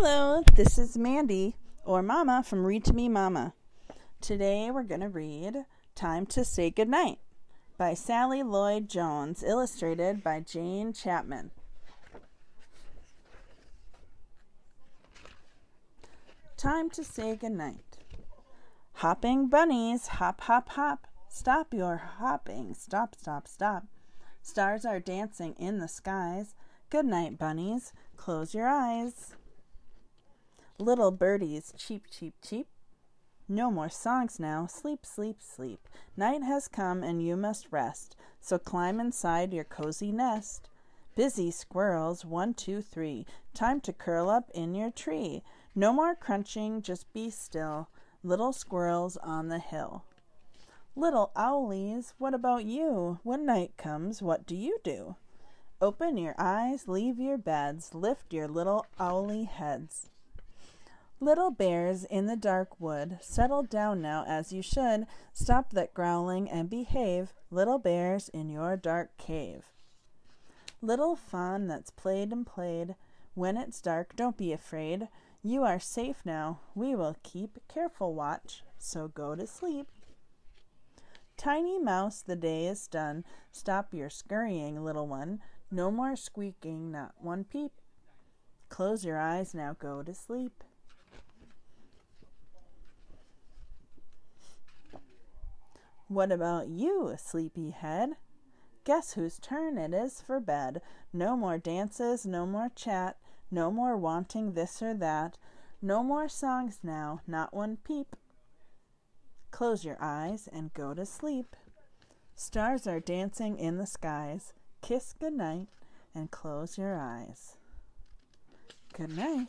Hello, this is Mandy, or Mama from Read to Me Mama. Today we're going to read Time to Say Goodnight by Sally Lloyd Jones, illustrated by Jane Chapman. Time to say goodnight. Hopping bunnies, hop, hop, hop. Stop your hopping, stop, stop, stop. Stars are dancing in the skies. Good night, bunnies. Close your eyes. Little birdies, cheep, cheep, cheep. No more songs now. Sleep, sleep, sleep. Night has come and you must rest. So climb inside your cozy nest. Busy squirrels, one, two, three. Time to curl up in your tree. No more crunching, just be still. Little squirrels on the hill. Little owlies, what about you? When night comes, what do you do? Open your eyes, leave your beds, lift your little owly heads. Little bears in the dark wood, settle down now as you should. Stop that growling and behave, little bears in your dark cave. Little fawn that's played and played, when it's dark, don't be afraid. You are safe now. We will keep careful watch, so go to sleep. Tiny mouse, the day is done. Stop your scurrying, little one. No more squeaking, not one peep. Close your eyes, now go to sleep. What about you, sleepy head? Guess whose turn it is for bed. No more dances, no more chat, no more wanting this or that. No more songs now, not one peep. Close your eyes and go to sleep. Stars are dancing in the skies. Kiss good night and close your eyes. Good night.